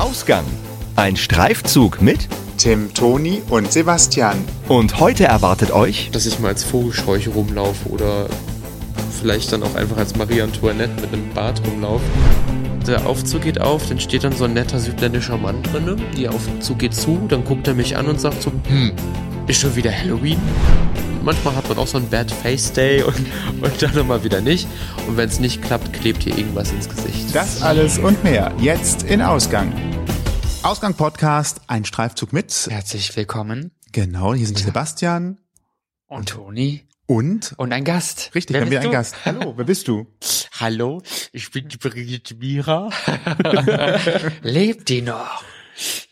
Ausgang. Ein Streifzug mit Tim, Toni und Sebastian. und heute erwartet euch dass ich mal als Vogelscheuche rumlaufe oder vielleicht dann auch einfach als Marie Antoinette mit einem Bart rumlaufe. Der Aufzug geht auf, dann steht dann so ein netter südländischer Mann drin. Der Aufzug geht zu, dann guckt er mich an und sagt so, hm, ist schon wieder Halloween? Manchmal hat man auch so ein Bad Face Day und, und dann immer wieder nicht. Und wenn es nicht klappt, klebt hier irgendwas ins Gesicht. Das alles und mehr jetzt in Ausgang. Ausgang Podcast, ein Streifzug mit. Herzlich willkommen. Genau, hier sind Sebastian Und Toni. und Und ein Gast. richtig, Wer haben wir einen du? Gast. Hallo, wer bist du? Hallo, ich bin die Brigitte Mira. Lebt die noch?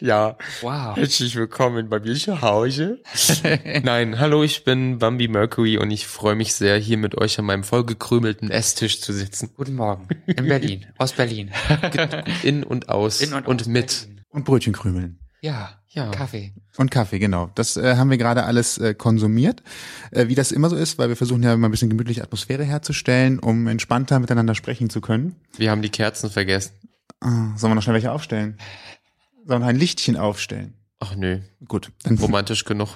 Ja, Wow. Herzlich willkommen bei mir zu Hause. Nein, hallo, ich bin Bambi Mercury und ich freue mich sehr, hier mit euch an meinem vollgekrümelten Esstisch zu sitzen. Guten Morgen. In Berlin. Aus Berlin. In und aus In und, und, aus mit. Berlin. Und Brötchen krümeln. Ja. Ja. Kaffee. Und Kaffee, genau. Das äh, haben wir gerade alles äh, konsumiert, äh, wie das immer so ist, weil wir versuchen ja immer ein bisschen gemütliche Atmosphäre herzustellen, um entspannter miteinander sprechen zu können. Wir haben die Kerzen vergessen. Ah, sollen wir noch schnell welche aufstellen? Sollen ein Lichtchen aufstellen? Ach nö, Gut, dann romantisch genug.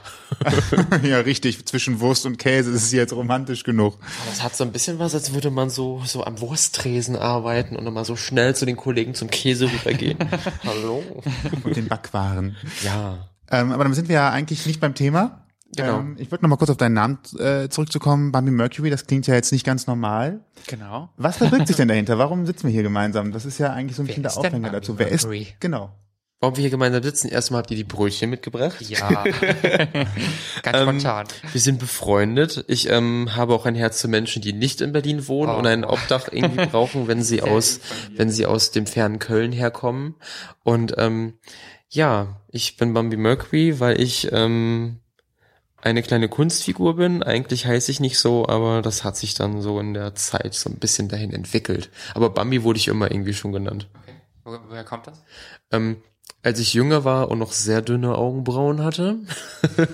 ja richtig. Zwischen Wurst und Käse ist es jetzt romantisch genug. Das hat so ein bisschen was, als würde man so, so am Wursttresen arbeiten und immer so schnell zu den Kollegen zum Käse rübergehen. Hallo. Und den Backwaren. Ja. Ähm, aber dann sind wir ja eigentlich nicht beim Thema. Genau. Ähm, ich wollte noch mal kurz auf deinen Namen äh, zurückzukommen. Bambi Mercury, das klingt ja jetzt nicht ganz normal. Genau. Was verbirgt sich denn dahinter? Warum sitzen wir hier gemeinsam? Das ist ja eigentlich so ein Wer bisschen der Aufhänger dazu. Wer ist? Mercury? Genau. Warum wir hier gemeinsam sitzen, erstmal habt ihr die Brötchen mitgebracht. Ja. Ganz spontan. Wir sind befreundet. Ich ähm, habe auch ein Herz für Menschen, die nicht in Berlin wohnen Oh. und ein Obdach irgendwie brauchen, wenn sie aus, wenn sie aus dem fernen Köln herkommen. Und ähm, ja, ich bin Bambi Mercury, weil ich ähm, eine kleine Kunstfigur bin. Eigentlich heiße ich nicht so, aber das hat sich dann so in der Zeit so ein bisschen dahin entwickelt. Aber Bambi wurde ich immer irgendwie schon genannt. Wo, woher kommt das? Ähm, als ich jünger war und noch sehr dünne Augenbrauen hatte,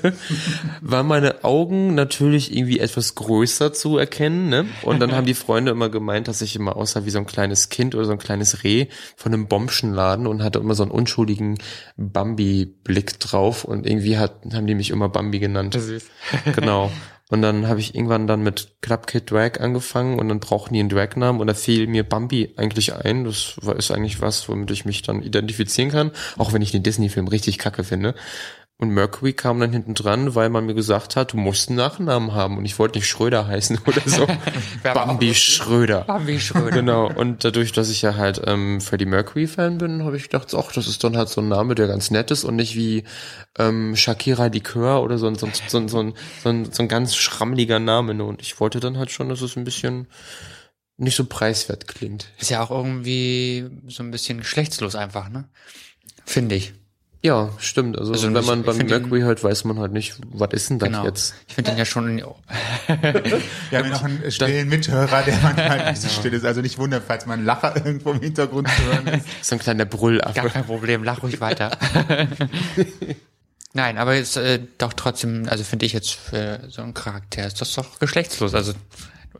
waren meine Augen natürlich irgendwie etwas größer zu erkennen. Ne? Und dann haben die Freunde immer gemeint, dass ich immer aussah wie so ein kleines Kind oder so ein kleines Reh von einem Bombschenladen und hatte immer so einen unschuldigen Bambi-Blick drauf. Und irgendwie hat, haben die mich immer Bambi genannt. Süß. Genau. Und dann habe ich irgendwann dann mit Club Kid Drag angefangen und dann brauchten die einen Dragnamen und da fiel mir Bambi eigentlich ein. Das ist eigentlich was, womit ich mich dann identifizieren kann, auch wenn ich den Disney-Film richtig kacke finde. Und Mercury kam dann hinten dran, weil man mir gesagt hat, du musst einen Nachnamen haben und ich wollte nicht Schröder heißen oder so. Bambi. Schröder. Bambi Schröder. Genau, und dadurch, dass ich ja halt ähm, Freddie Mercury-Fan bin, habe ich gedacht, ach, das ist dann halt so ein Name, der ganz nett ist und nicht wie ähm, Shakira Likör oder so ein, so, ein, so, ein, so, ein, so, ein, so ein ganz schrammeliger Name. Ne? Und ich wollte dann halt schon, dass es ein bisschen nicht so preiswert klingt. Ist ja auch irgendwie so ein bisschen geschlechtslos einfach, ne? Finde ich. Ja, stimmt. Also, Also wenn man beim Mercury hört, weiß man halt nicht, was ist denn das Genau. jetzt? Ich finde den ja schon, Wir haben ja noch einen stillen Mithörer, der manchmal nicht so still ist. Also nicht wundern, falls man ein Lacher irgendwo im Hintergrund zu hören ist. So ein kleiner Brüllaffe. gar kein Problem, lach ruhig weiter. Nein, aber jetzt äh, doch trotzdem, also finde ich jetzt für so einen Charakter ist das doch geschlechtslos. Also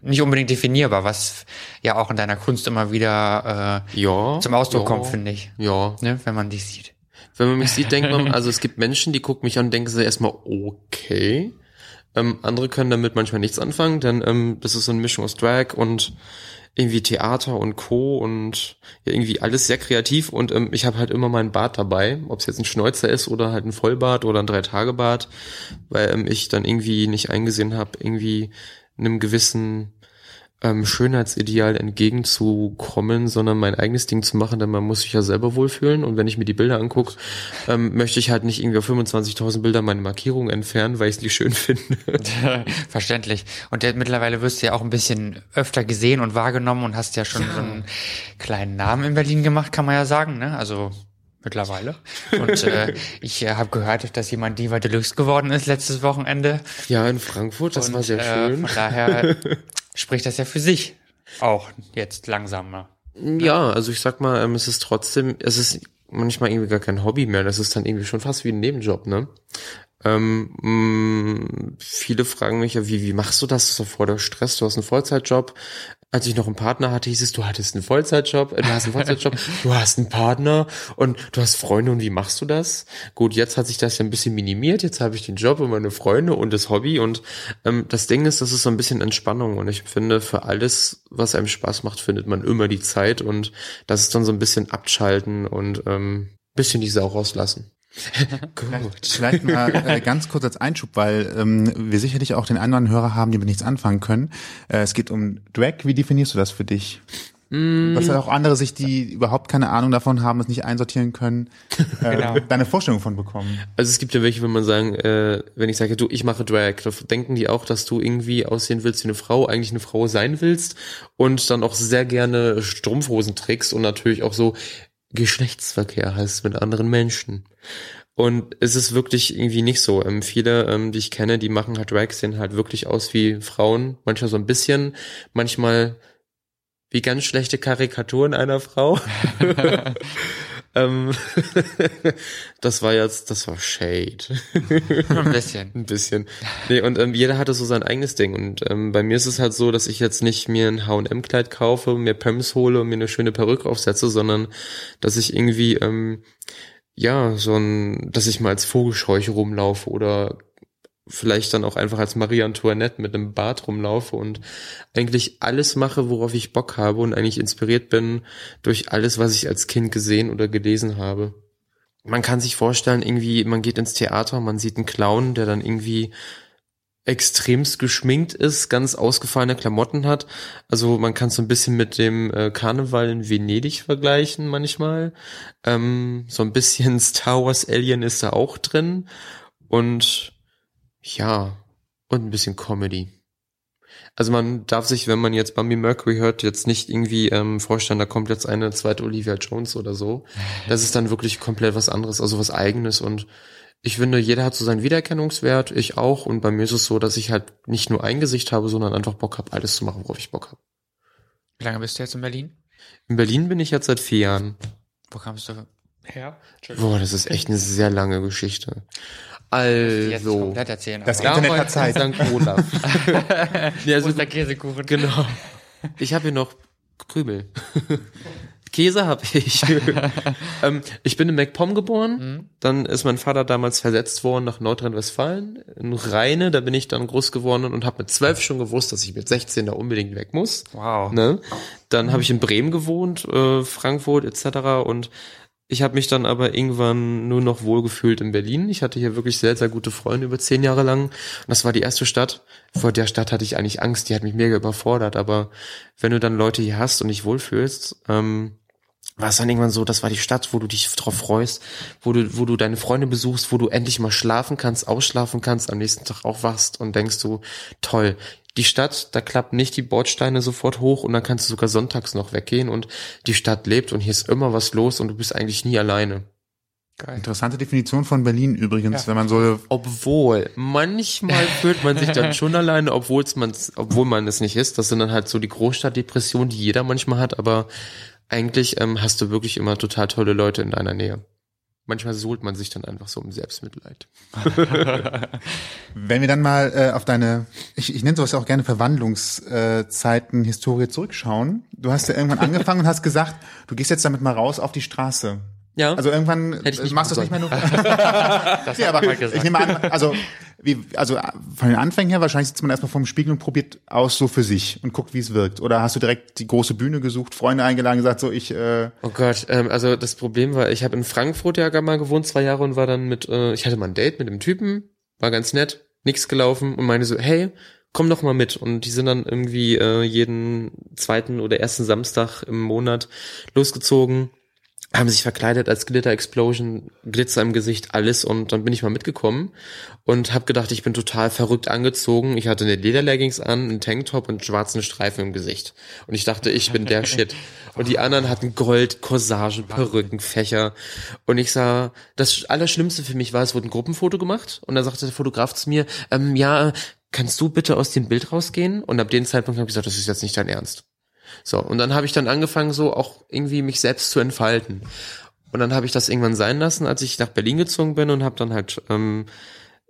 nicht unbedingt definierbar, was ja auch in deiner Kunst immer wieder Ja. äh, zum Ausdruck ja, kommt, finde ich. Ja. Ne, wenn man dich sieht. Wenn man mich sieht, denkt man, also es gibt Menschen, die gucken mich an und denken sie erstmal, okay. Ähm, andere können damit manchmal nichts anfangen, denn ähm, das ist so eine Mischung aus Drag und irgendwie Theater und Co. und ja, irgendwie alles sehr kreativ und ähm, ich habe halt immer meinen Bart dabei, ob es jetzt ein Schnäuzer ist oder halt ein Vollbart oder ein Drei-Tage-Bart, weil ähm, ich dann irgendwie nicht eingesehen habe, irgendwie einem gewissen ähm, Schönheitsideal entgegenzukommen, sondern mein eigenes Ding zu machen, denn man muss sich ja selber wohlfühlen und wenn ich mir die Bilder angucke, ähm, möchte ich halt nicht irgendwie auf 25.000 Bilder meine Markierung entfernen, weil ich nicht schön finde. Verständlich. Und der, mittlerweile wirst du ja auch ein bisschen öfter gesehen und wahrgenommen und hast ja schon so einen kleinen Namen in Berlin gemacht, kann man ja sagen, ne? Also mittlerweile. Und äh, ich äh, habe gehört, dass jemand Diva Deluxe geworden ist letztes Wochenende. ja, in Frankfurt, das und, war sehr äh, schön. Von daher spricht das ja für sich. Auch jetzt langsamer. Ja, also ich sag mal, ähm, es ist trotzdem, es ist manchmal irgendwie gar kein Hobby mehr, das ist dann irgendwie schon fast wie ein Nebenjob, ne? Ähm, mh, viele fragen mich ja, wie, wie machst du das? Das ist doch voll der Stress, du hast einen Vollzeitjob. Als ich noch einen Partner hatte, hieß es, du hattest einen Vollzeitjob, äh, du hast einen Vollzeitjob, du hast einen Partner und du hast Freunde und wie machst du das? Gut, jetzt hat sich das ja ein bisschen minimiert, jetzt habe ich den Job und meine Freunde und das Hobby und ähm, das Ding ist, das ist so ein bisschen Entspannung und ich finde, für alles, was einem Spaß macht, findet man immer die Zeit und das ist dann so ein bisschen abschalten und ähm, bisschen die Sau rauslassen. Gut. Vielleicht mal äh, ganz kurz als Einschub, weil ähm, wir sicherlich auch den anderen Hörer haben, die mit nichts anfangen können. Äh, es geht um Drag. Wie definierst du das für dich? Mm. Was auch andere sich, die überhaupt keine Ahnung davon haben, es nicht einsortieren können, äh, genau. deine Vorstellung von bekommen. Also es gibt ja welche, wenn man sagen, äh, wenn ich sage, du, ich mache Drag, da denken die auch, dass du irgendwie aussehen willst wie eine Frau, eigentlich eine Frau sein willst und dann auch sehr gerne Strumpfhosen trägst und natürlich auch so Geschlechtsverkehr hast mit anderen Menschen. Und es ist wirklich irgendwie nicht so. Ähm, viele, ähm, die ich kenne, die machen halt Drag, sehen halt wirklich aus wie Frauen. Manchmal so ein bisschen, manchmal wie ganz schlechte Karikaturen einer Frau. ähm, das war jetzt, das war Shade. Ein bisschen. ein bisschen. Nee, und ähm, jeder hatte so sein eigenes Ding. Und ähm, bei mir ist es halt so, dass ich jetzt nicht mir ein H&M-Kleid kaufe, mir Pems hole und mir eine schöne Perücke aufsetze, sondern dass ich irgendwie ähm, ja, so ein, dass ich mal als Vogelscheuche rumlaufe oder vielleicht dann auch einfach als Marie Antoinette mit einem Bart rumlaufe und eigentlich alles mache, worauf ich Bock habe und eigentlich inspiriert bin durch alles, was ich als Kind gesehen oder gelesen habe. Man kann sich vorstellen, irgendwie, man geht ins Theater, man sieht einen Clown, der dann irgendwie extremst geschminkt ist, ganz ausgefallene Klamotten hat. Also man kann es so ein bisschen mit dem äh, Karneval in Venedig vergleichen manchmal. Ähm, so ein bisschen Star Wars Alien ist da auch drin. Und ja, und ein bisschen Comedy. Also man darf sich, wenn man jetzt Bambi Mercury hört, jetzt nicht irgendwie ähm, vorstellen, da kommt jetzt eine zweite Olivia Jones oder so. Das ist dann wirklich komplett was anderes, also was eigenes und ich finde, jeder hat so seinen Wiedererkennungswert, ich auch. Und bei mir ist es so, dass ich halt nicht nur ein Gesicht habe, sondern einfach Bock habe, alles zu machen, worauf ich Bock habe. Wie lange bist du jetzt in Berlin? In Berlin bin ich jetzt seit vier Jahren. Wo kamst du her? Boah, das ist echt eine sehr lange Geschichte. Also, das Internet hat Zeit. St. Olaf. ja, also, der Käsekuchen. Genau. Ich habe hier noch Krümel. Käse habe ich. ähm, ich bin in MacPom geboren. Mhm. Dann ist mein Vater damals versetzt worden nach Nordrhein-Westfalen in Rheine. Da bin ich dann groß geworden und habe mit zwölf schon gewusst, dass ich mit 16 da unbedingt weg muss. Wow. Ne? Dann habe ich in Bremen gewohnt, äh, Frankfurt etc. Und ich habe mich dann aber irgendwann nur noch wohlgefühlt in Berlin. Ich hatte hier wirklich sehr, sehr gute Freunde über zehn Jahre lang. Und das war die erste Stadt. Vor der Stadt hatte ich eigentlich Angst, die hat mich mega überfordert. Aber wenn du dann Leute hier hast und dich wohlfühlst, ähm, war es dann irgendwann so, das war die Stadt, wo du dich drauf freust, wo du, wo du deine Freunde besuchst, wo du endlich mal schlafen kannst, ausschlafen kannst, am nächsten Tag aufwachst und denkst du, toll, die Stadt, da klappt nicht die Bordsteine sofort hoch und dann kannst du sogar sonntags noch weggehen und die Stadt lebt und hier ist immer was los und du bist eigentlich nie alleine. Geil. Interessante Definition von Berlin übrigens, ja. wenn man so. Obwohl, manchmal fühlt man sich dann schon alleine, obwohl man obwohl man es nicht ist. Das sind dann halt so die Großstadtdepressionen, die jeder manchmal hat, aber eigentlich ähm, hast du wirklich immer total tolle Leute in deiner Nähe manchmal suhlt man sich dann einfach so um Selbstmitleid. Wenn wir dann mal äh, auf deine, ich, ich nenne sowas ja auch gerne Verwandlungszeiten, äh, Historie zurückschauen. Du hast ja irgendwann angefangen und hast gesagt, du gehst jetzt damit mal raus auf die Straße. Ja. Also irgendwann machst du es nicht mehr nur. das ja, aber ich nehme an, also wie, also von den Anfängen her wahrscheinlich sitzt man erstmal vorm Spiegel und probiert aus so für sich und guckt, wie es wirkt. Oder hast du direkt die große Bühne gesucht, Freunde eingeladen, gesagt, so ich. Äh oh Gott, ähm, also das Problem war, ich habe in Frankfurt ja gar mal gewohnt zwei Jahre und war dann mit, äh, ich hatte mal ein Date mit einem Typen, war ganz nett, nichts gelaufen und meinte so, hey, komm doch mal mit. Und die sind dann irgendwie äh, jeden zweiten oder ersten Samstag im Monat losgezogen haben sich verkleidet als Glitter Explosion, Glitzer im Gesicht, alles und dann bin ich mal mitgekommen und habe gedacht, ich bin total verrückt angezogen. Ich hatte eine Lederleggings an, einen Tanktop und schwarzen Streifen im Gesicht und ich dachte, ich bin der Shit. Und die anderen hatten Gold, Corsagen, Perücken, Fächer und ich sah, das Allerschlimmste für mich war, es wurde ein Gruppenfoto gemacht und da sagte der Fotograf zu mir, ähm, ja, kannst du bitte aus dem Bild rausgehen? Und ab dem Zeitpunkt habe ich gesagt, das ist jetzt nicht dein Ernst. So, und dann habe ich dann angefangen, so auch irgendwie mich selbst zu entfalten. Und dann habe ich das irgendwann sein lassen, als ich nach Berlin gezogen bin und habe dann halt ähm,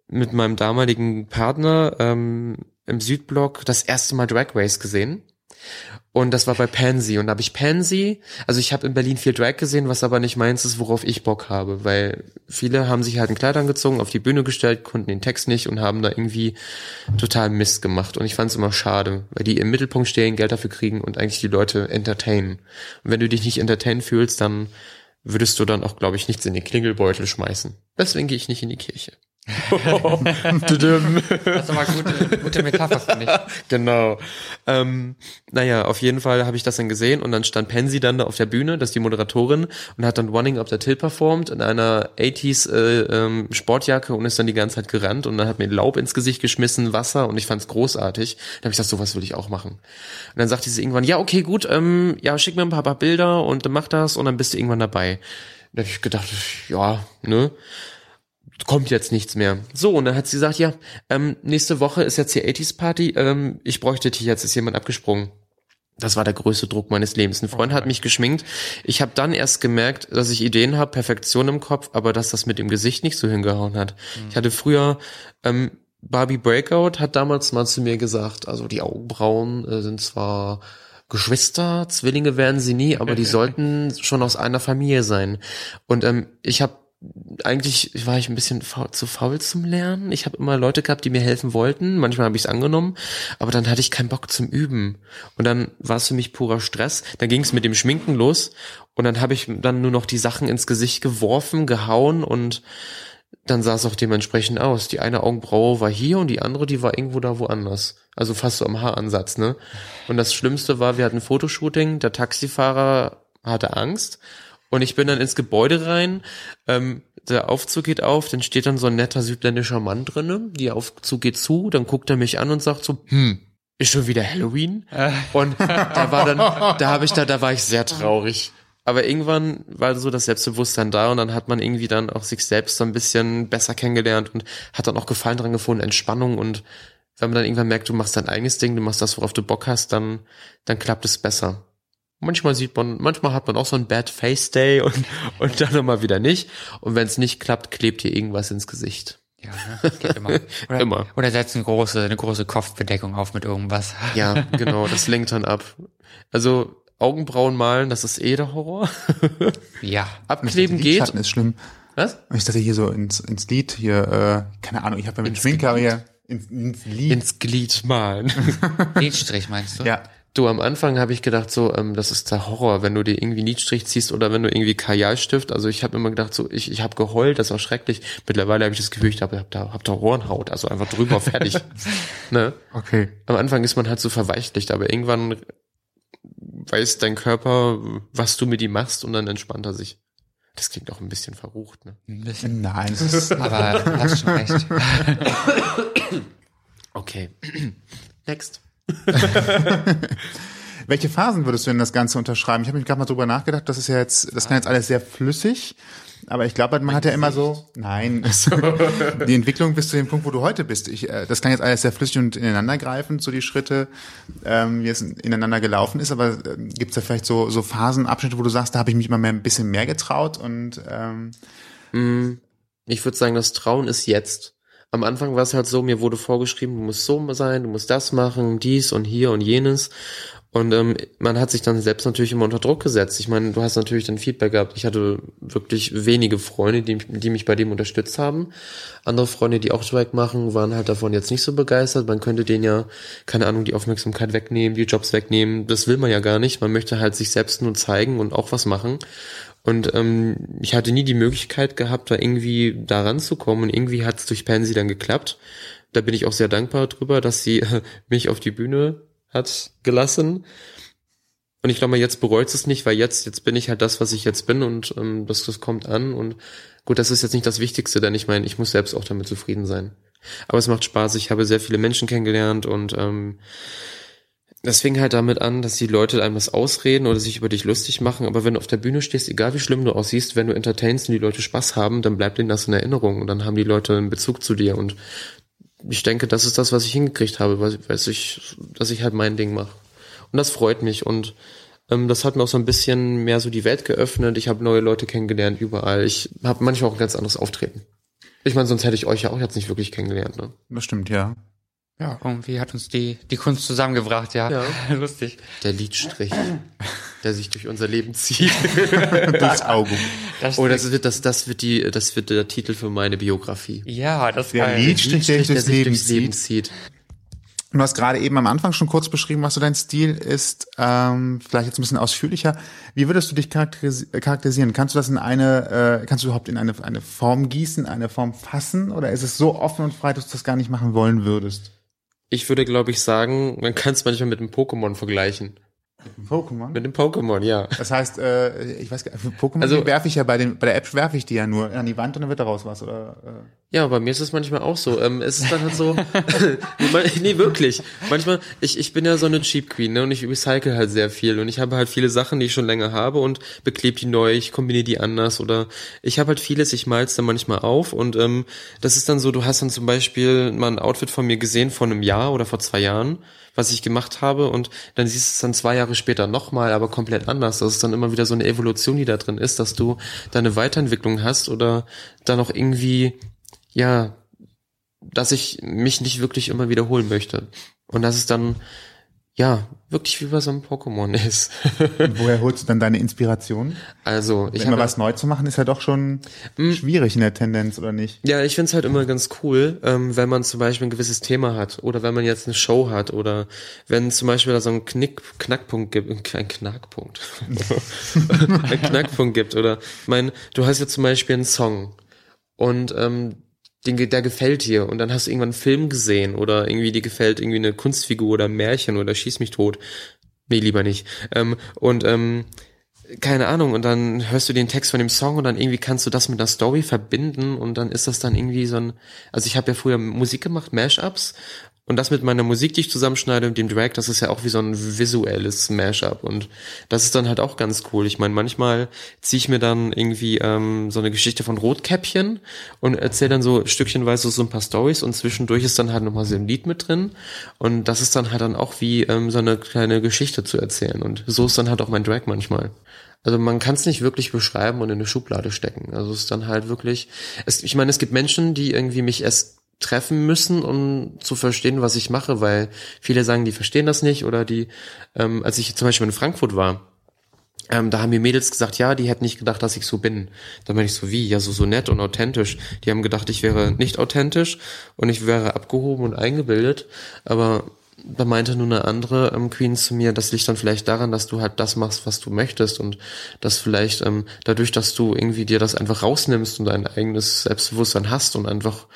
mit meinem damaligen Partner ähm, im Südblock das erste Mal Drag Race gesehen. Und das war bei Pansy. Und da habe ich Pansy, also ich habe in Berlin viel Drag gesehen, was aber nicht meins ist, worauf ich Bock habe. Weil viele haben sich halt ein Kleid angezogen, auf die Bühne gestellt, konnten den Text nicht und haben da irgendwie total Mist gemacht. Und ich fand es immer schade, weil die im Mittelpunkt stehen, Geld dafür kriegen und eigentlich die Leute entertainen. Und wenn du dich nicht entertainen fühlst, dann würdest du dann auch, glaube ich, nichts in den Klingelbeutel schmeißen. Deswegen gehe ich nicht in die Kirche. Das ist aber gute, gute Metapher, finde ich. genau. Ähm, naja, auf jeden Fall habe ich das dann gesehen und dann stand Pansy dann da auf der Bühne, das ist die Moderatorin, und hat dann Running Up the Till performt in einer 80s äh, ähm, Sportjacke und ist dann die ganze Zeit gerannt und dann hat mir Laub ins Gesicht geschmissen, Wasser und ich fand's großartig. Dann habe ich gesagt, sowas will ich auch machen. Und dann sagte sie irgendwann, ja, okay, gut, ähm, ja, schick mir ein paar, paar Bilder und mach das und dann bist du irgendwann dabei. Da habe ich gedacht, ja, ne? Kommt jetzt nichts mehr. So, und dann hat sie gesagt, ja, ähm, nächste Woche ist jetzt die 80s Party, ähm, ich bräuchte dich, jetzt ist jemand abgesprungen. Das war der größte Druck meines Lebens. Ein Freund hat mich geschminkt. Ich habe dann erst gemerkt, dass ich Ideen habe, Perfektion im Kopf, aber dass das mit dem Gesicht nicht so hingehauen hat. Ich hatte früher ähm, Barbie Breakout hat damals mal zu mir gesagt, also die Augenbrauen äh, sind zwar Geschwister, Zwillinge werden sie nie, aber die sollten schon aus einer Familie sein. Und ähm, ich habe eigentlich war ich ein bisschen faul, zu faul zum Lernen. Ich habe immer Leute gehabt, die mir helfen wollten. Manchmal habe ich es angenommen, aber dann hatte ich keinen Bock zum Üben. Und dann war es für mich purer Stress. Dann ging es mit dem Schminken los und dann habe ich dann nur noch die Sachen ins Gesicht geworfen, gehauen und dann sah es auch dementsprechend aus. Die eine Augenbraue war hier und die andere, die war irgendwo da woanders. Also fast so am Haaransatz, ne? Und das Schlimmste war, wir hatten ein Fotoshooting, der Taxifahrer hatte Angst und ich bin dann ins Gebäude rein, ähm, der Aufzug geht auf, dann steht dann so ein netter südländischer Mann drinnen, der Aufzug geht zu, dann guckt er mich an und sagt so, hm, ist schon wieder Halloween? Und da war dann, da habe ich da, da war ich sehr traurig. Aber irgendwann war so das Selbstbewusstsein da und dann hat man irgendwie dann auch sich selbst so ein bisschen besser kennengelernt und hat dann auch Gefallen dran gefunden, Entspannung und wenn man dann irgendwann merkt, du machst dein eigenes Ding, du machst das, worauf du Bock hast, dann, dann klappt es besser. Manchmal sieht man, manchmal hat man auch so ein Bad Face Day und, und dann nochmal wieder nicht. Und wenn es nicht klappt, klebt hier irgendwas ins Gesicht. Ja, ne? Das geht immer. Oder, Immer. Oder setzt eine große, eine große Kopfbedeckung auf mit irgendwas. Ja, genau, das lenkt dann ab. Also Augenbrauen malen, das ist eh der Horror. Ja. Abkleben geht. Lidschatten ist schlimm. Was? Ich dachte hier so ins, ins Lied hier, äh, keine Ahnung, ich habe ja mit hier ins, ins Lied. Ins Glied malen. Lidstrich meinst du? ja. Du, am Anfang habe ich gedacht, so, ähm, das ist der Horror, wenn du dir irgendwie Lidstrich ziehst oder wenn du irgendwie Kajalstift. Also ich habe immer gedacht, so, ich, ich habe geheult, das war schrecklich. Mittlerweile habe ich das Gefühl, ich habe hab da, hab da Hornhaut, also einfach drüber fertig. ne? Okay. Am Anfang ist man halt so verweichlicht, aber irgendwann weiß dein Körper, was du mit ihm machst und dann entspannt er sich. Das klingt auch ein bisschen verrucht, ne? Ein bisschen. Nein, das ist, Aber du hast schon recht. Okay. Next. welche Phasen würdest du denn das Ganze unterschreiben? Ich habe mich gerade mal drüber nachgedacht, das ist ja jetzt, das kann jetzt alles sehr flüssig, aber ich glaube, man hat ja immer so, nein, die Entwicklung bis zu dem Punkt, wo du heute bist. Ich, äh, das kann jetzt alles sehr flüssig und ineinandergreifend, so die Schritte, ähm, wie es ineinander gelaufen ist, aber äh, gibt es da vielleicht so, so Phasen, Abschnitte, wo du sagst, da habe ich mich mal mehr, ein bisschen mehr getraut und ähm, Ich würde sagen, das Trauen ist jetzt. Am Anfang war es halt so, mir wurde vorgeschrieben, du musst so sein, du musst das machen, dies und hier und jenes. Und ähm, man hat sich dann selbst natürlich immer unter Druck gesetzt. Ich meine, du hast natürlich dann Feedback gehabt. Ich hatte wirklich wenige Freunde, die, die mich bei dem unterstützt haben. Andere Freunde, die auch Drag machen, waren halt davon jetzt nicht so begeistert. Man könnte denen ja, keine Ahnung, die Aufmerksamkeit wegnehmen, die Jobs wegnehmen. Das will man ja gar nicht. Man möchte halt sich selbst nur zeigen und auch was machen. Und ähm, ich hatte nie die Möglichkeit gehabt, da irgendwie da ranzukommen. Und irgendwie hat es durch Pansy dann geklappt. Da bin ich auch sehr dankbar drüber, dass sie mich auf die Bühne hat gelassen. Und ich glaube mal, jetzt bereut es nicht, weil jetzt, jetzt bin ich halt das, was ich jetzt bin und ähm, das, das kommt an. Und gut, das ist jetzt nicht das Wichtigste, denn ich meine, ich muss selbst auch damit zufrieden sein. Aber es macht Spaß, ich habe sehr viele Menschen kennengelernt und ähm, das fing halt damit an, dass die Leute einem das ausreden oder sich über dich lustig machen, aber wenn du auf der Bühne stehst, egal wie schlimm du aussiehst, wenn du entertainst und die Leute Spaß haben, dann bleibt ihnen das in Erinnerung und dann haben die Leute einen Bezug zu dir und ich denke, das ist das, was ich hingekriegt habe, weil, weil ich, dass ich halt mein Ding mache. Und das freut mich und ähm, das hat mir auch so ein bisschen mehr so die Welt geöffnet. Ich habe neue Leute kennengelernt überall. Ich habe manchmal auch ein ganz anderes Auftreten. Ich meine, sonst hätte ich euch ja auch jetzt nicht wirklich kennengelernt, ne? Das stimmt, ja. Ja, irgendwie hat uns die, die Kunst zusammengebracht, ja. Ja. Lustig. Der Lidstrich, der sich durch unser Leben zieht. Durchs Auge. Das Oh, das wird, das, das wird die, das wird der Titel für meine Biografie. ja, das Der geil. Liedstrich, der sich durchs Leben zieht. zieht. Du hast gerade eben am Anfang schon kurz beschrieben, was so dein Stil ist. Ähm, vielleicht jetzt ein bisschen ausführlicher. Wie würdest du dich charakteris charakterisieren? Kannst du das in eine, äh, kannst du überhaupt in eine, eine Form gießen, eine Form fassen? Oder ist es so offen und frei, dass du das gar nicht machen wollen würdest? Ich würde, glaube ich, sagen, man kann es manchmal mit einem Pokémon vergleichen. Pokémon? Mit dem Pokémon, ja. Das heißt, äh, ich weiß gar nicht, Pokémon Also- also, werfe ich ja bei, den, bei der App werfe ich die ja nur an die Wand und dann wird daraus was, oder? Äh. Ja, bei mir ist es manchmal auch so. Ähm, es ist dann halt so, nee, wirklich. Manchmal, ich, ich bin ja so eine Cheap Queen, ne, und ich recycle halt sehr viel und ich habe halt viele Sachen, die ich schon länger habe und beklebe die neu, ich kombiniere die anders oder ich habe halt vieles, ich mal's dann manchmal auf und ähm, das ist dann so, du hast dann zum Beispiel mal ein Outfit von mir gesehen vor einem Jahr oder vor zwei Jahren, was ich gemacht habe und dann siehst du es dann zwei Jahre später nochmal, aber komplett anders. Das ist dann immer wieder so eine Evolution, die da drin ist, dass du da eine Weiterentwicklung hast oder da noch irgendwie, ja, dass ich mich nicht wirklich immer wiederholen möchte. Und dass es dann, ja, wirklich wie bei so einem Pokémon ist. Woher holst du dann deine Inspiration? also, ich Immer habe was neu zu machen, ist ja doch schon schwierig in der Tendenz, oder nicht? Ja, ich find's halt immer ganz cool, ähm, wenn man zum Beispiel ein gewisses Thema hat oder wenn man jetzt eine Show hat oder wenn zum Beispiel da so einen Knick, Knackpunkt gibt, ein Knackpunkt, ein Knackpunkt gibt oder, ich mein, du hast jetzt zum Beispiel einen Song und ähm, den, der gefällt dir und dann hast du irgendwann einen Film gesehen oder irgendwie dir gefällt irgendwie eine Kunstfigur oder ein Märchen oder schieß mich tot. Nee, lieber nicht. Ähm, und ähm, keine Ahnung, und dann hörst du den Text von dem Song und dann irgendwie kannst du das mit einer Story verbinden und dann ist das dann irgendwie so ein, also ich habe ja früher Musik gemacht, Mashups und das mit meiner Musik, die ich zusammenschneide und dem Drag, das ist ja auch wie so ein visuelles Mashup und das ist dann halt auch ganz cool. Ich meine, manchmal ziehe ich mir dann irgendwie ähm, so eine Geschichte von Rotkäppchen und erzähle dann so stückchenweise so ein paar Stories und zwischendurch ist dann halt nochmal so ein Lied mit drin und das ist dann halt dann auch wie ähm, so eine kleine Geschichte zu erzählen und so ist dann halt auch mein Drag manchmal. Also man kann es nicht wirklich beschreiben und in eine Schublade stecken. Also es ist dann halt wirklich. Es, ich meine, es gibt Menschen, die irgendwie mich erst treffen müssen, um zu verstehen, was ich mache, weil viele sagen, die verstehen das nicht oder die, ähm, als ich zum Beispiel in Frankfurt war, ähm, da haben mir Mädels gesagt, ja, die hätten nicht gedacht, dass ich so bin. Da meine ich so, wie? Ja, so, so nett und authentisch. Die haben gedacht, ich wäre nicht authentisch und ich wäre abgehoben und eingebildet. Aber da meinte nur eine andere ähm, Queen zu mir, das liegt dann vielleicht daran, dass du halt das machst, was du möchtest und dass vielleicht ähm, dadurch, dass du irgendwie dir das einfach rausnimmst und dein eigenes Selbstbewusstsein hast und einfach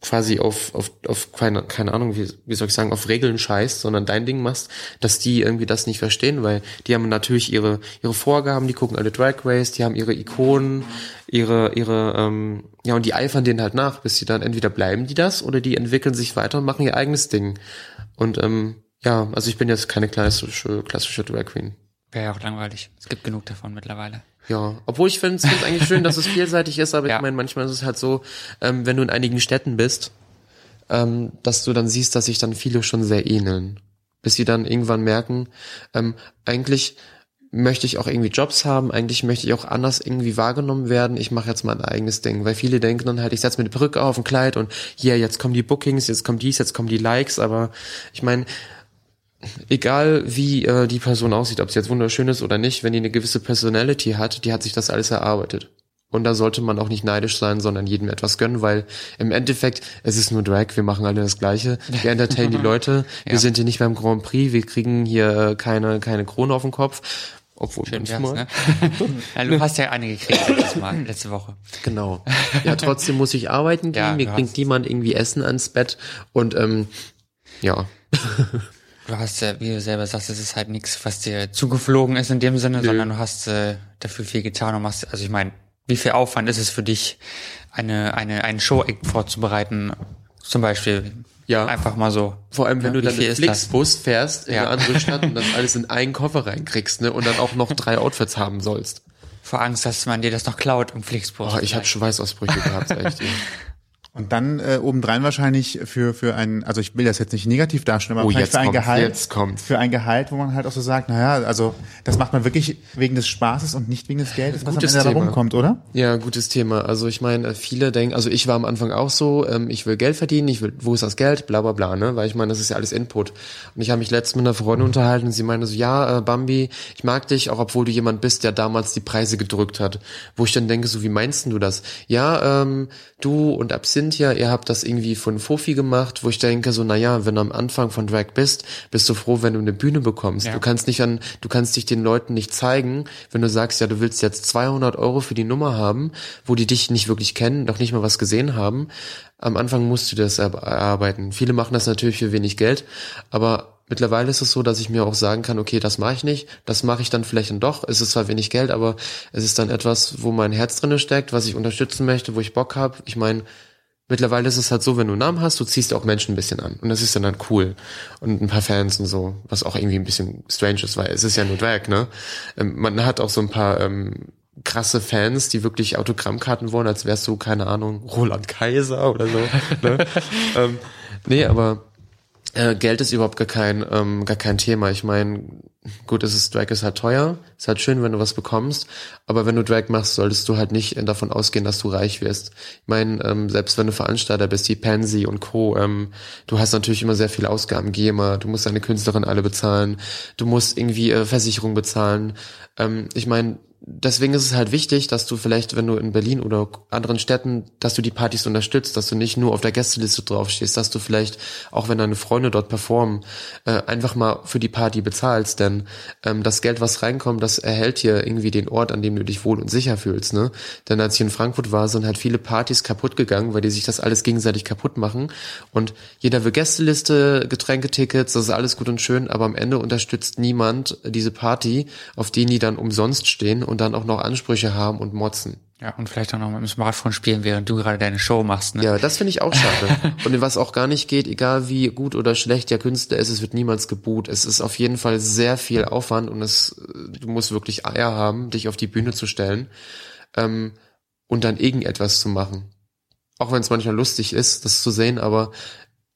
quasi auf, auf, auf keine, keine Ahnung, wie, wie soll ich sagen, auf Regeln scheißt, sondern dein Ding machst, dass die irgendwie das nicht verstehen, weil die haben natürlich ihre, ihre Vorgaben, die gucken alle Drag Race, die haben ihre Ikonen, ihre, ihre, ähm, ja, und die eifern denen halt nach, bis sie dann entweder bleiben die das oder die entwickeln sich weiter und machen ihr eigenes Ding. Und ähm, ja, also ich bin jetzt keine klassische, klassische Drag Queen. Wäre ja auch langweilig. Es gibt genug davon mittlerweile. Ja, obwohl ich finde es eigentlich schön, dass es vielseitig ist, aber Ja. ich meine, manchmal ist es halt so, ähm, wenn du in einigen Städten bist, ähm, dass du dann siehst, dass sich dann viele schon sehr ähneln. Bis sie dann irgendwann merken, ähm, eigentlich möchte ich auch irgendwie Jobs haben, eigentlich möchte ich auch anders irgendwie wahrgenommen werden, ich mache jetzt mein eigenes Ding. Weil viele denken dann halt, ich setze mir eine Perücke auf, ein Kleid und hier, jetzt kommen die Bookings, jetzt kommt dies, jetzt kommen die Likes, aber ich meine, egal wie äh, die Person aussieht, ob sie jetzt wunderschön ist oder nicht, wenn die eine gewisse Personality hat, die hat sich das alles erarbeitet. Und da sollte man auch nicht neidisch sein, sondern jedem etwas gönnen, weil im Endeffekt, es ist nur Drag, wir machen alle das Gleiche. Wir entertainen die Leute, wir Ja. sind hier nicht beim Grand Prix, wir kriegen hier äh, keine, keine Krone auf den Kopf. Obwohl Schön manchmal. ne? ja, du hast ja eine gekriegt letztes Mal, letzte Woche. Genau. Ja, trotzdem muss ich arbeiten gehen, Ja, mir bringt niemand irgendwie Essen ans Bett und ähm, ja. Du hast ja, wie du selber sagst, es ist halt nichts, was dir zugeflogen ist in dem Sinne, sondern du hast äh, dafür viel getan und machst, also ich meine, wie viel Aufwand ist es für dich, eine, eine, einen Show-Act vorzubereiten? Zum Beispiel. Ja. Einfach mal so. Vor allem, wenn Ja, du dann mit das? Flixbus fährst in Ja. eine andere Stadt und das alles in einen Koffer reinkriegst, ne? Und dann auch noch drei Outfits haben sollst. Vor Angst, dass man dir das noch klaut im Flixbus. Oh, ich habe Schweißausbrüche gehabt, dir. Und dann äh, obendrein wahrscheinlich für für ein, also ich will das jetzt nicht negativ darstellen, aber Oh, vielleicht jetzt für ein Gehalt, für ein Gehalt, wo man halt auch so sagt, naja, also das macht man wirklich wegen des Spaßes und nicht wegen des Geldes, was Gutes am Ende da Thema. rumkommt, oder? Ja, gutes Thema. Also ich meine, viele denken, also ich war am Anfang auch so, ähm, ich will Geld verdienen, ich will, wo ist das Geld, bla bla bla, ne? Weil ich meine, das ist ja alles Input. Und ich habe mich letztens mit einer Freundin unterhalten und sie meinte so, ja, äh, Bambi, ich mag dich, auch obwohl du jemand bist, der damals die Preise gedrückt hat. Wo ich dann denke, so, wie meinst du das? Ja, ähm, du und Absinthia, ihr habt das irgendwie von Fofi gemacht, wo ich denke, so, naja, wenn du am Anfang von Drag bist, bist du froh, wenn du eine Bühne bekommst. Ja. Du kannst nicht an, du kannst dich den Leuten nicht zeigen, wenn du sagst, ja, du willst jetzt 200 Euro für die Nummer haben, wo die dich nicht wirklich kennen, noch nicht mal was gesehen haben. Am Anfang musst du das er- erarbeiten. Viele machen das natürlich für wenig Geld, aber mittlerweile ist es so, dass ich mir auch sagen kann, okay, das mache ich nicht, das mache ich dann vielleicht dann doch. Es ist zwar wenig Geld, aber es ist dann etwas, wo mein Herz drinne steckt, was ich unterstützen möchte, wo ich Bock habe. Ich meine, Mittlerweile ist es halt so, wenn du einen Namen hast, du ziehst auch Menschen ein bisschen an. Und das ist dann halt cool. Und ein paar Fans und so, was auch irgendwie ein bisschen strange ist, weil es ist ja nur Drag, ne? Ähm, man hat auch so ein paar ähm, krasse Fans, die wirklich Autogrammkarten wollen, als wärst du, keine Ahnung, Roland Kaiser oder so. ne? ähm, nee, aber äh, Geld ist überhaupt gar kein, ähm, gar kein Thema. Ich meine, gut, es ist Drag ist halt teuer, ist halt schön, wenn du was bekommst, aber wenn du Drag machst, solltest du halt nicht davon ausgehen, dass du reich wirst. Ich meine, ähm, selbst wenn du Veranstalter bist, wie Pansy und Co., ähm, du hast natürlich immer sehr viele Ausgaben, GEMA, du musst deine Künstlerin alle bezahlen, du musst irgendwie äh, Versicherung bezahlen. Ähm, ich meine, deswegen ist es halt wichtig, dass du vielleicht, wenn du in Berlin oder anderen Städten, dass du die Partys unterstützt, dass du nicht nur auf der Gästeliste draufstehst, dass du vielleicht, auch wenn deine Freunde dort performen, äh, einfach mal für die Party bezahlst, denn ähm, das Geld, was reinkommt, das erhält hier irgendwie den Ort, an dem du dich wohl und sicher fühlst, ne? Denn als ich in Frankfurt war, sind halt viele Partys kaputt gegangen, weil die sich das alles gegenseitig kaputt machen. Und jeder will Gästeliste, Getränketickets, das ist alles gut und schön, aber am Ende unterstützt niemand diese Party, auf denen die dann umsonst stehen. Und dann auch noch Ansprüche haben und motzen. Ja, und vielleicht auch noch mit dem Smartphone spielen, während du gerade deine Show machst. Ne? Ja, das finde ich auch schade. und was auch gar nicht geht, egal wie gut oder schlecht der Künstler ist, es wird niemals geboot. Es ist auf jeden Fall sehr viel Aufwand und es, du musst wirklich Eier haben, dich auf die Bühne zu stellen ähm, und dann irgendetwas zu machen. Auch wenn es manchmal lustig ist, das zu sehen, aber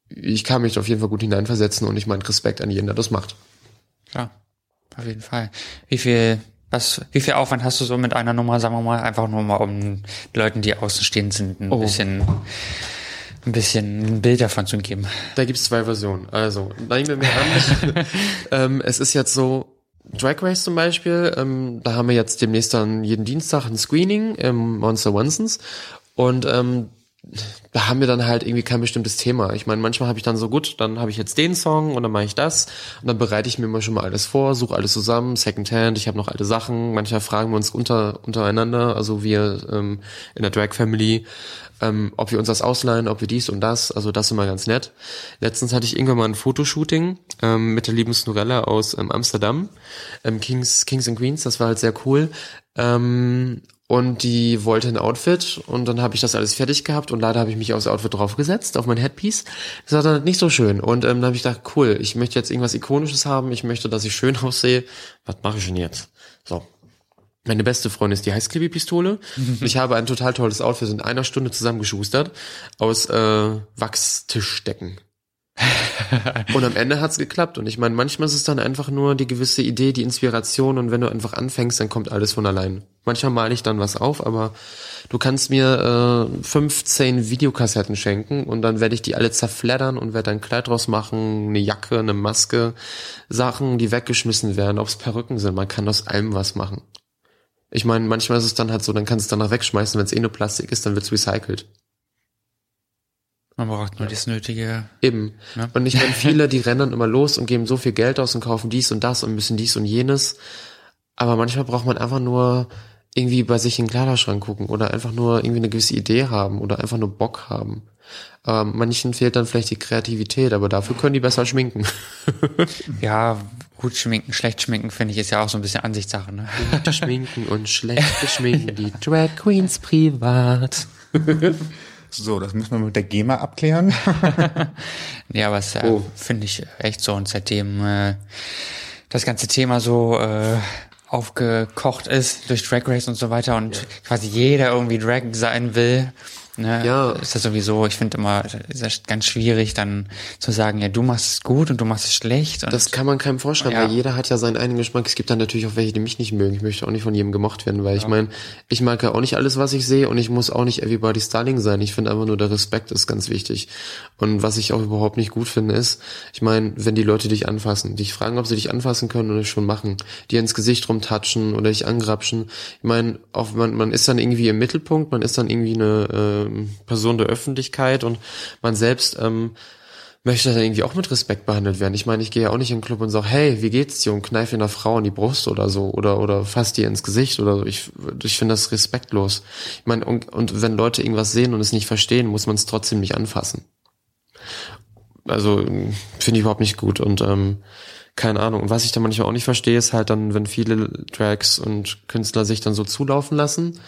ich kann mich auf jeden Fall gut hineinversetzen und ich meine Respekt an jeden, der das macht. Klar, auf jeden Fall. Wie viel, was, wie viel Aufwand hast du so mit einer Nummer, sagen wir mal, einfach nur mal, um Leuten, die außenstehend sind, ein Oh. bisschen, ein bisschen ein Bild davon zu geben? Da gibt's zwei Versionen. Also, nehmen wir mal an, ähm, es ist jetzt so, Drag Race zum Beispiel, ähm, da haben wir jetzt demnächst dann jeden Dienstag ein Screening im Monster Wansons und ähm, da haben wir dann halt irgendwie kein bestimmtes Thema. Ich meine, manchmal habe ich dann so gut, dann habe ich jetzt den Song und dann mache ich das und dann bereite ich mir immer schon mal alles vor, suche alles zusammen, Secondhand, ich habe noch alte Sachen. Manchmal fragen wir uns unter untereinander, also wir ähm, in der Drag Family, ähm, ob wir uns das ausleihen, ob wir dies und das. Also das ist immer ganz nett. Letztens hatte ich irgendwann mal ein Fotoshooting ähm, mit der lieben Snorella aus ähm, Amsterdam, ähm, Kings Kings and Queens. Das war halt sehr cool. Ähm, und die wollte ein Outfit und dann habe ich das alles fertig gehabt und leider habe ich mich aufs Outfit draufgesetzt, auf mein Headpiece. Das war dann nicht so schön und ähm, dann habe ich gedacht, cool, ich möchte jetzt irgendwas Ikonisches haben, ich möchte, dass ich schön aussehe. Was mache ich denn jetzt? So. Meine beste Freundin ist die Heißklebepistole. Ich habe ein total tolles Outfit in einer Stunde zusammengeschustert aus äh, Wachstischdecken. Und am Ende hat's geklappt. Und ich meine, manchmal ist es dann einfach nur die gewisse Idee, die Inspiration. Und wenn du einfach anfängst, dann kommt alles von allein. Manchmal male ich dann was auf, aber du kannst mir äh, 15 Videokassetten schenken und dann werde ich die alle zerfleddern und werde ein Kleid draus machen, eine Jacke, eine Maske, Sachen, die weggeschmissen werden, ob's Perücken sind. Man kann aus allem was machen. Ich meine, manchmal ist es dann halt so, dann kannst du es danach wegschmeißen, wenn es eh nur Plastik ist, dann wird's recycelt. Man braucht nur das nötige. Eben. Ja. Und ich meine, viele, die rennen dann immer los und geben so viel Geld aus und kaufen dies und das und müssen dies und jenes. Aber manchmal braucht man einfach nur irgendwie bei sich in den Kleiderschrank gucken oder einfach nur irgendwie eine gewisse Idee haben oder einfach nur Bock haben. Aber manchen fehlt dann vielleicht die Kreativität, aber dafür können die besser schminken. Ja, gut schminken, schlecht schminken, finde ich, ist ja auch so ein bisschen Ansichtssache, ne? Gute schminken und schlechte schminken, die Drag Queens privat. So, das müssen wir mit der GEMA abklären. Ja, aber es äh, Oh. finde ich echt so. Und seitdem äh, das ganze Thema so äh, aufgekocht ist durch Drag Race und so weiter und quasi jeder irgendwie Drag sein will, ne, Ja. ist das sowieso, ich finde immer, ist ganz schwierig, dann zu sagen, ja, du machst es gut und du machst es schlecht. Das kann man keinem vorschreiben, Ja. weil jeder hat ja seinen eigenen Geschmack. Es gibt dann natürlich auch welche, die mich nicht mögen. Ich möchte auch nicht von jedem gemocht werden, weil ich meine, ich mag ja auch nicht alles, was ich sehe und ich muss auch nicht everybody's darling sein. Ich finde einfach nur, der Respekt ist ganz wichtig. Und was ich auch überhaupt nicht gut finde, ist, ich meine, wenn die Leute dich anfassen, dich fragen, ob sie dich anfassen können und es schon machen, dir ins Gesicht rumtatschen oder dich angrapschen. Ich meine, auch man, man ist dann irgendwie im Mittelpunkt, man ist dann irgendwie eine ähm, Person der Öffentlichkeit und man selbst ähm, möchte dann irgendwie auch mit Respekt behandelt werden. Ich meine, ich gehe ja auch nicht in den Club und sage, hey, wie geht's dir? Und kneife einer Frau in die Brust oder so oder oder fass dir ins Gesicht oder so. Ich, ich finde das respektlos. Ich meine, und, und wenn Leute irgendwas sehen und es nicht verstehen, muss man es trotzdem nicht anfassen. Also finde ich überhaupt nicht gut und ähm, keine Ahnung. Und was ich dann manchmal auch nicht verstehe, ist halt dann, wenn viele Drags und Künstler sich dann so zulaufen lassen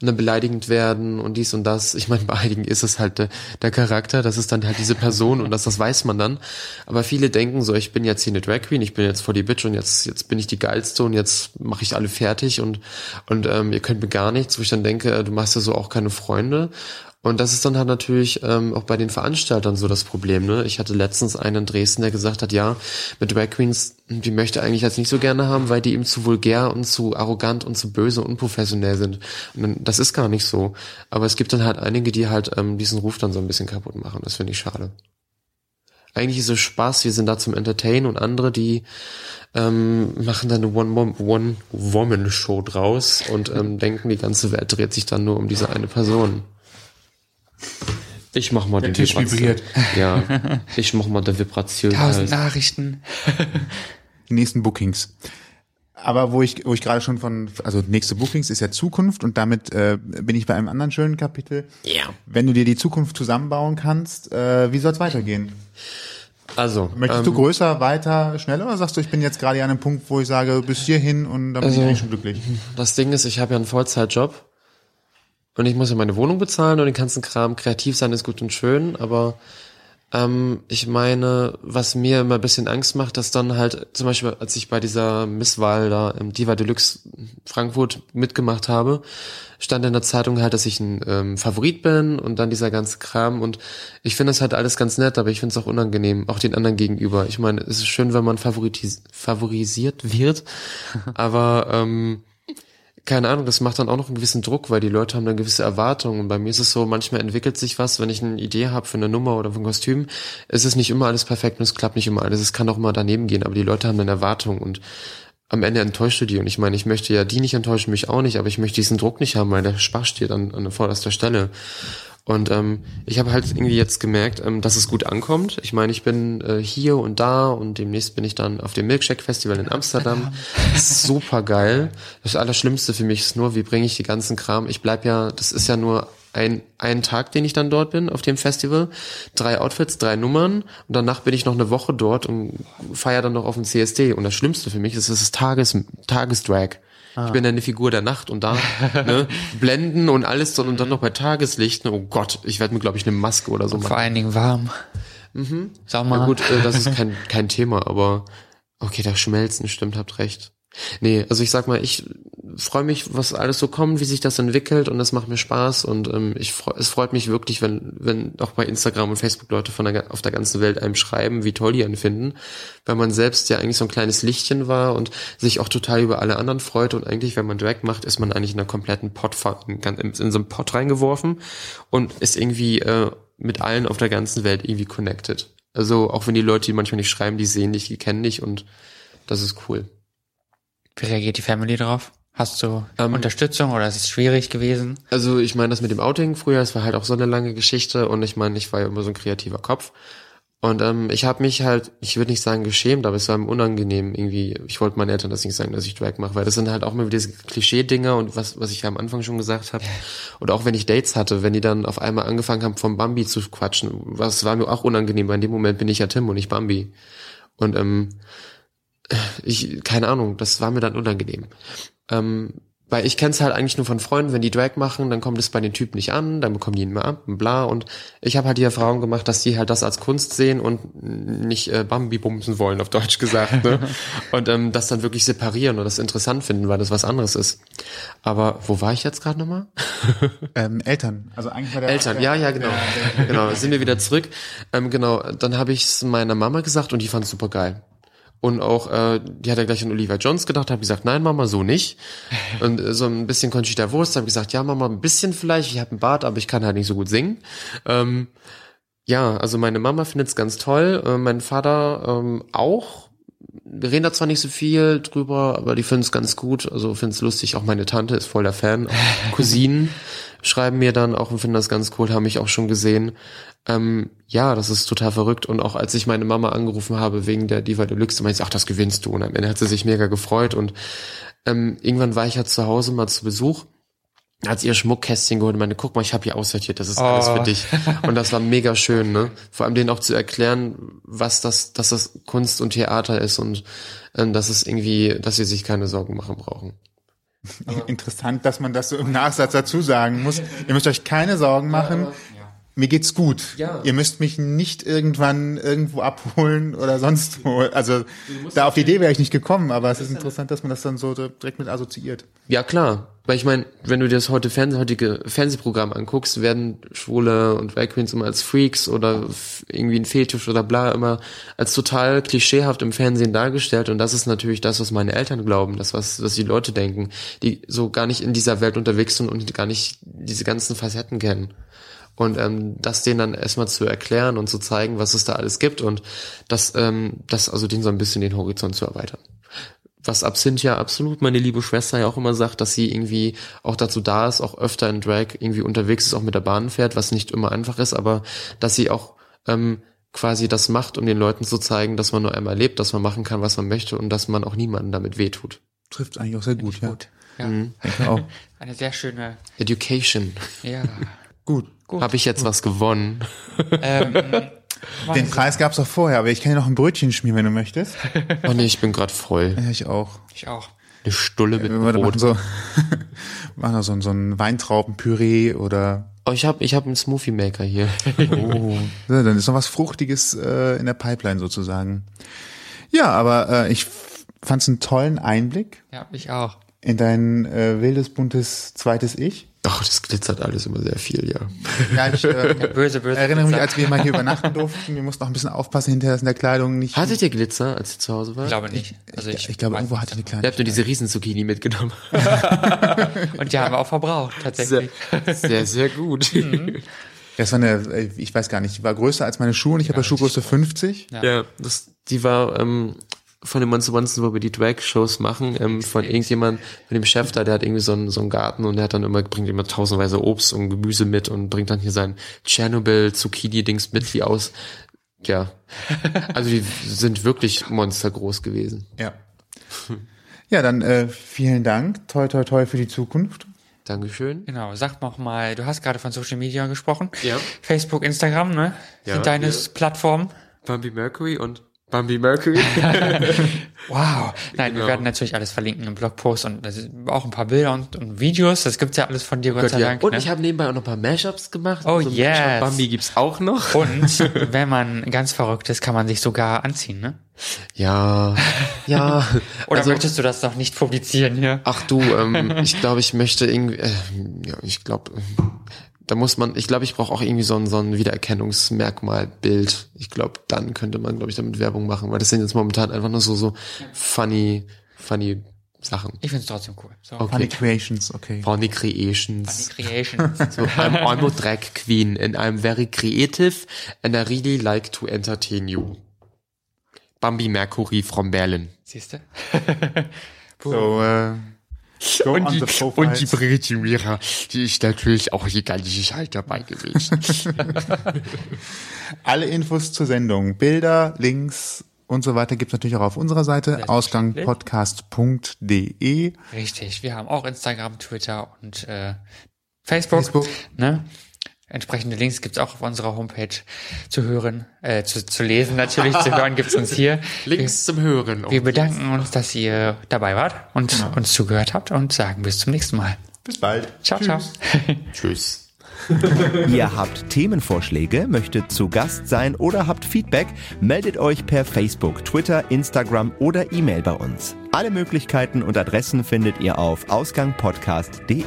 und dann beleidigend werden und dies und das. Ich meine, bei einigen ist es halt der, der Charakter, das ist dann halt diese Person und das, das weiß man dann. Aber viele denken so, ich bin jetzt hier eine Drag Queen, ich bin jetzt vor die Bitch und jetzt, jetzt bin ich die geilste und jetzt mache ich alle fertig und, und ähm, ihr könnt mir gar nichts, wo ich dann denke, äh, du machst ja so auch keine Freunde. Und das ist dann halt natürlich ähm, auch bei den Veranstaltern so das Problem. Ne? Ich hatte letztens einen in Dresden, der gesagt hat, ja, mit Drag Queens, die möchte er eigentlich jetzt nicht so gerne haben, weil die ihm zu vulgär und zu arrogant und zu böse und unprofessionell sind. Und dann, das ist gar nicht so. Aber es gibt dann halt einige, die halt ähm, diesen Ruf dann so ein bisschen kaputt machen. Das finde ich schade. Eigentlich ist es Spaß, wir sind da zum Entertainen und andere, die ähm, machen dann eine One-Woman-Show draus und ähm, denken, die ganze Welt dreht sich dann nur um diese eine Person. Ich mach mal den Tisch vibriert. Ja, ich mach mal der Vibration. tausend aus. Nachrichten. Die nächsten Bookings. Aber wo ich, wo ich gerade schon von, also nächste Bookings ist ja Zukunft und damit äh, bin ich bei einem anderen schönen Kapitel. Ja. Wenn du dir die Zukunft zusammenbauen kannst, äh, wie soll es weitergehen? Also, Möchtest ähm, du größer, weiter, schneller oder sagst du, ich bin jetzt gerade an einem Punkt, wo ich sage, bis hierhin und dann bin Also- ich eigentlich schon glücklich? das Ding ist, ich habe ja einen Vollzeitjob und ich muss ja meine Wohnung bezahlen und den ganzen Kram. Kreativ sein ist gut und schön, aber ähm, ich meine, was mir immer ein bisschen Angst macht, dass dann halt, zum Beispiel, als ich bei dieser Misswahl da im Diva Deluxe Frankfurt mitgemacht habe, stand in der Zeitung halt, dass ich ein ähm, Favorit bin und dann dieser ganze Kram und ich finde das halt alles ganz nett, aber ich finde es auch unangenehm, auch den anderen gegenüber. Ich meine, es ist schön, wenn man favorisiert wird, aber ähm, keine Ahnung, das macht dann auch noch einen gewissen Druck, weil die Leute haben dann gewisse Erwartungen. Und bei mir ist es so, manchmal entwickelt sich was, wenn ich eine Idee habe für eine Nummer oder für ein Kostüm, ist es nicht immer alles perfekt und es klappt nicht immer alles. Es kann auch mal daneben gehen, aber die Leute haben dann Erwartungen und am Ende enttäuscht du die. Und ich meine, ich möchte ja die nicht enttäuschen, mich auch nicht, aber ich möchte diesen Druck nicht haben, weil der Spaß steht an, an vorderster Stelle. Und ähm, ich habe halt irgendwie jetzt gemerkt, ähm, dass es gut ankommt. Ich meine, ich bin äh, hier und da und demnächst bin ich dann auf dem Milkshake Festival in Amsterdam. Super geil. Das Allerschlimmste für mich ist nur, wie bringe ich die ganzen Kram. Ich bleib ja, das ist ja nur ein, ein Tag, den ich dann dort bin, auf dem Festival. Drei Outfits, drei Nummern und danach bin ich noch eine Woche dort und feiere dann noch auf dem CSD. Und das Schlimmste für mich ist, es ist Tages, Tagesdrag. Ich bin ja eine Figur der Nacht und da ne, blenden und alles und dann noch bei Tageslicht. Ne, oh Gott, ich werde mir glaube ich eine Maske oder so Vor machen. allen Dingen warm. Sommer. Ja gut, äh, das ist kein kein Thema, aber okay, das Schmelzen, stimmt, habt recht. Nee, also ich sag mal, ich freue mich, was alles so kommt, wie sich das entwickelt und es macht mir Spaß und ähm, ich freu, es freut mich wirklich, wenn wenn auch bei Instagram und Facebook Leute von der, auf der ganzen Welt einem schreiben, wie toll die einen finden, weil man selbst ja eigentlich so ein kleines Lichtchen war und sich auch total über alle anderen freut und eigentlich, wenn man Drag macht, ist man eigentlich in einer kompletten Pot in, in, in so einen Pot reingeworfen und ist irgendwie äh, mit allen auf der ganzen Welt irgendwie connected. Also auch wenn die Leute, die manchmal nicht schreiben, die sehen dich, die kennen dich und das ist cool. Wie reagiert die Family drauf? Hast du Ähm, Unterstützung oder ist es schwierig gewesen? Also ich meine, das mit dem Outing früher, das war halt auch so eine lange Geschichte und ich meine, ich war ja immer so ein kreativer Kopf. Und ähm, ich habe mich halt, ich würde nicht sagen geschämt, aber es war mir unangenehm irgendwie. Ich wollte meinen Eltern das nicht sagen, dass ich Drag mache, weil das sind halt auch immer wieder diese Klischee-Dinger und was, was ich ja am Anfang schon gesagt habe. Oder auch wenn ich Dates hatte, wenn die dann auf einmal angefangen haben, vom Bambi zu quatschen, was war mir auch unangenehm, weil in dem Moment bin ich ja Tim und nicht Bambi. Und ähm, ich, keine Ahnung, das war mir dann unangenehm. Ähm, Weil ich kenne es halt eigentlich nur von Freunden, wenn die Drag machen, dann kommt es bei den Typen nicht an, dann bekommen die ihn mal ab und bla. Und ich habe halt die Erfahrung gemacht, dass die halt das als Kunst sehen und nicht äh, Bambi bumsen wollen, auf Deutsch gesagt. Ne? und ähm, das dann wirklich separieren und das interessant finden, weil das was anderes ist. Aber wo war ich jetzt gerade nochmal? Ähm, Eltern. Also eigentlich war der Eltern, ja, ja, genau. Genau, sind wir wieder zurück. Ähm, genau, dann habe ich es meiner Mama gesagt und die fand es super geil. Und auch, äh, die hat ja gleich an Olivia Jones gedacht, habe gesagt, nein, Mama, so nicht. Und äh, so ein bisschen Conchita Wurst, habe gesagt, ja, Mama, ein bisschen vielleicht, ich habe einen Bart, aber ich kann halt nicht so gut singen. Ähm, ja, also meine Mama findet es ganz toll, äh, mein Vater ähm, auch. Wir reden da zwar nicht so viel drüber, aber die finden es ganz gut, also finden es lustig. Auch meine Tante ist voll der Fan. Cousinen schreiben mir dann auch und finden das ganz cool, haben mich auch schon gesehen. Ähm, ja, das ist total verrückt. Und auch als ich meine Mama angerufen habe wegen der Diva Deluxe, meinte sie, ach, das gewinnst du. Und am Ende hat sie sich mega gefreut. Und ähm, irgendwann war ich ja zu Hause mal zu Besuch hat sie ihr Schmuckkästchen geholt und meine, guck mal, ich habe hier aussortiert, das ist alles Oh. für dich. Und das war mega schön, ne? Vor allem denen auch zu erklären, was das, dass das Kunst und Theater ist und ähm, dass es irgendwie, dass sie sich keine Sorgen machen brauchen. Interessant, dass man das so im Nachsatz dazu sagen muss. Ihr müsst euch keine Sorgen machen. Mir geht's gut. Ja. Ihr müsst mich nicht irgendwann irgendwo abholen oder sonst wo. Also da auf die Idee wäre ich nicht gekommen, aber es ist interessant, dass man das dann so direkt mit assoziiert. Ja, klar. Weil ich meine, wenn du dir das heute Fernseh, heutige Fernsehprogramm anguckst, werden Schwule und Drag Queens immer als Freaks oder irgendwie ein Fetisch oder bla immer als total klischeehaft im Fernsehen dargestellt. Und das ist natürlich das, was meine Eltern glauben, das, was, was die Leute denken, die so gar nicht in dieser Welt unterwegs sind und gar nicht diese ganzen Facetten kennen. Und ähm, das denen dann erstmal zu erklären und zu zeigen, was es da alles gibt und das, ähm, das also denen so ein bisschen den Horizont zu erweitern was Absinth ja absolut meine liebe Schwester ja auch immer sagt, dass sie irgendwie auch dazu da ist, auch öfter in Drag irgendwie unterwegs ist, auch mit der Bahn fährt, was nicht immer einfach ist, aber dass sie auch ähm, quasi das macht, um den Leuten zu zeigen, dass man nur einmal lebt, dass man machen kann, was man möchte und dass man auch niemandem damit wehtut. Trifft eigentlich auch sehr gut, ja. Gut. Ja. Auch. Eine sehr schöne, Education. ja. Gut. Habe ich jetzt was gewonnen? ähm, Den Preis gab's auch vorher, aber ich kann dir noch ein Brötchen schmieren, wenn du möchtest. Oh nee, ich bin gerade voll. Ja, ich auch. ich auch. Eine Stulle mit Wir machen Brot. so, machen noch so, so ein Weintraubenpüree oder Oh, ich habe ich hab einen Smoothie Maker hier. Oh, ja, dann ist noch was Fruchtiges äh, in der Pipeline sozusagen. Ja, aber äh, ich fand es einen tollen Einblick Ja, ich auch. in dein äh, wildes, buntes zweites Ich. Ach, das glitzert alles immer sehr viel, ja. Ja, ich äh, Böse, böse. erinnere mich, als wir mal hier übernachten durften, wir mussten noch ein bisschen aufpassen hinterher, dass in der Kleidung nicht... Hattet ihr Glitzer, als ihr zu Hause Ich wart? glaube nicht. Also ich, ich glaube, weiß irgendwo hatte eine Ihr kleine... habt nur diese Riesenzucchini mitgenommen. Und die haben wir auch verbraucht, tatsächlich. Sehr, sehr gut. Das war eine, ich weiß gar nicht, die war größer als meine Schuhe und ich habe ja Schuhgröße 50. Ja. Ja, das, die war ähm, von dem Monster Monster, wo wir die Drag-Shows machen, ähm, von irgendjemand, von dem Chef da, der hat irgendwie so einen, so einen Garten und der hat dann immer, bringt immer tausendweise Obst und Gemüse mit und bringt dann hier sein Tschernobyl-Zucchini-Dings mit, wie aus. Ja. Also die sind wirklich monstergroß gewesen. Ja. Ja, dann äh, vielen Dank. Toi, toi, toi für die Zukunft. Dankeschön. Genau, sag noch mal, du hast gerade von Social Media gesprochen. Ja. Facebook, Instagram, ne? Ja, Sind deine ja. Plattformen. Bambi Mercury und Bambi Mercury. Wow. Nein, Genau. wir werden natürlich alles verlinken im Blogpost und auch ein paar Bilder und, und Videos. Das gibt's ja alles von dir, Gott, sei ja. Dank. Und ne? ich habe nebenbei auch noch ein paar Mashups gemacht. Oh, ein yes. Bambi gibt's auch noch. und wenn man ganz verrückt ist, kann man sich sogar anziehen, ne? Ja, ja. Oder also, möchtest du das noch nicht publizieren hier? Ach du, ähm, ich glaube, ich möchte irgendwie, äh, ja, ich glaube, da muss man, ich glaube, ich brauche auch irgendwie so ein, so ein Wiedererkennungsmerkmalbild. Ich glaube, dann könnte man, glaube ich, damit Werbung machen, weil das sind jetzt momentan einfach nur so, so funny, funny Sachen. Ich find's trotzdem cool. So, Funny Okay. Creations, okay. Funny Creations. Funny Creations. So, I'm, I'm a drag queen and I'm very creative and I really like to entertain you. Bambi Mercury from Berlin. Siehst du? So, äh, go on the profiles. Brigitte Mira, die ist natürlich auch die ganze Zeit dabei gewesen. Alle Infos zur Sendung, Bilder, Links und so weiter gibt's natürlich auch auf unserer Seite, ausgangpodcast.de. Richtig. Wir haben auch Instagram, Twitter und äh, Facebook. Facebook. Ne? Entsprechende Links gibt's auch auf unserer Homepage zu hören, äh, zu, zu lesen natürlich, zu hören gibt's uns hier. Links zum Hören. Wir bedanken uns, dass ihr dabei wart und uns zugehört habt und sagen bis zum nächsten Mal. Bis bald. Ciao, ciao. Tschüss. Ihr habt Themenvorschläge, möchtet zu Gast sein oder habt Feedback, meldet euch per Facebook, Twitter, Instagram oder E-Mail bei uns. Alle Möglichkeiten und Adressen findet ihr auf ausgangpodcast.de.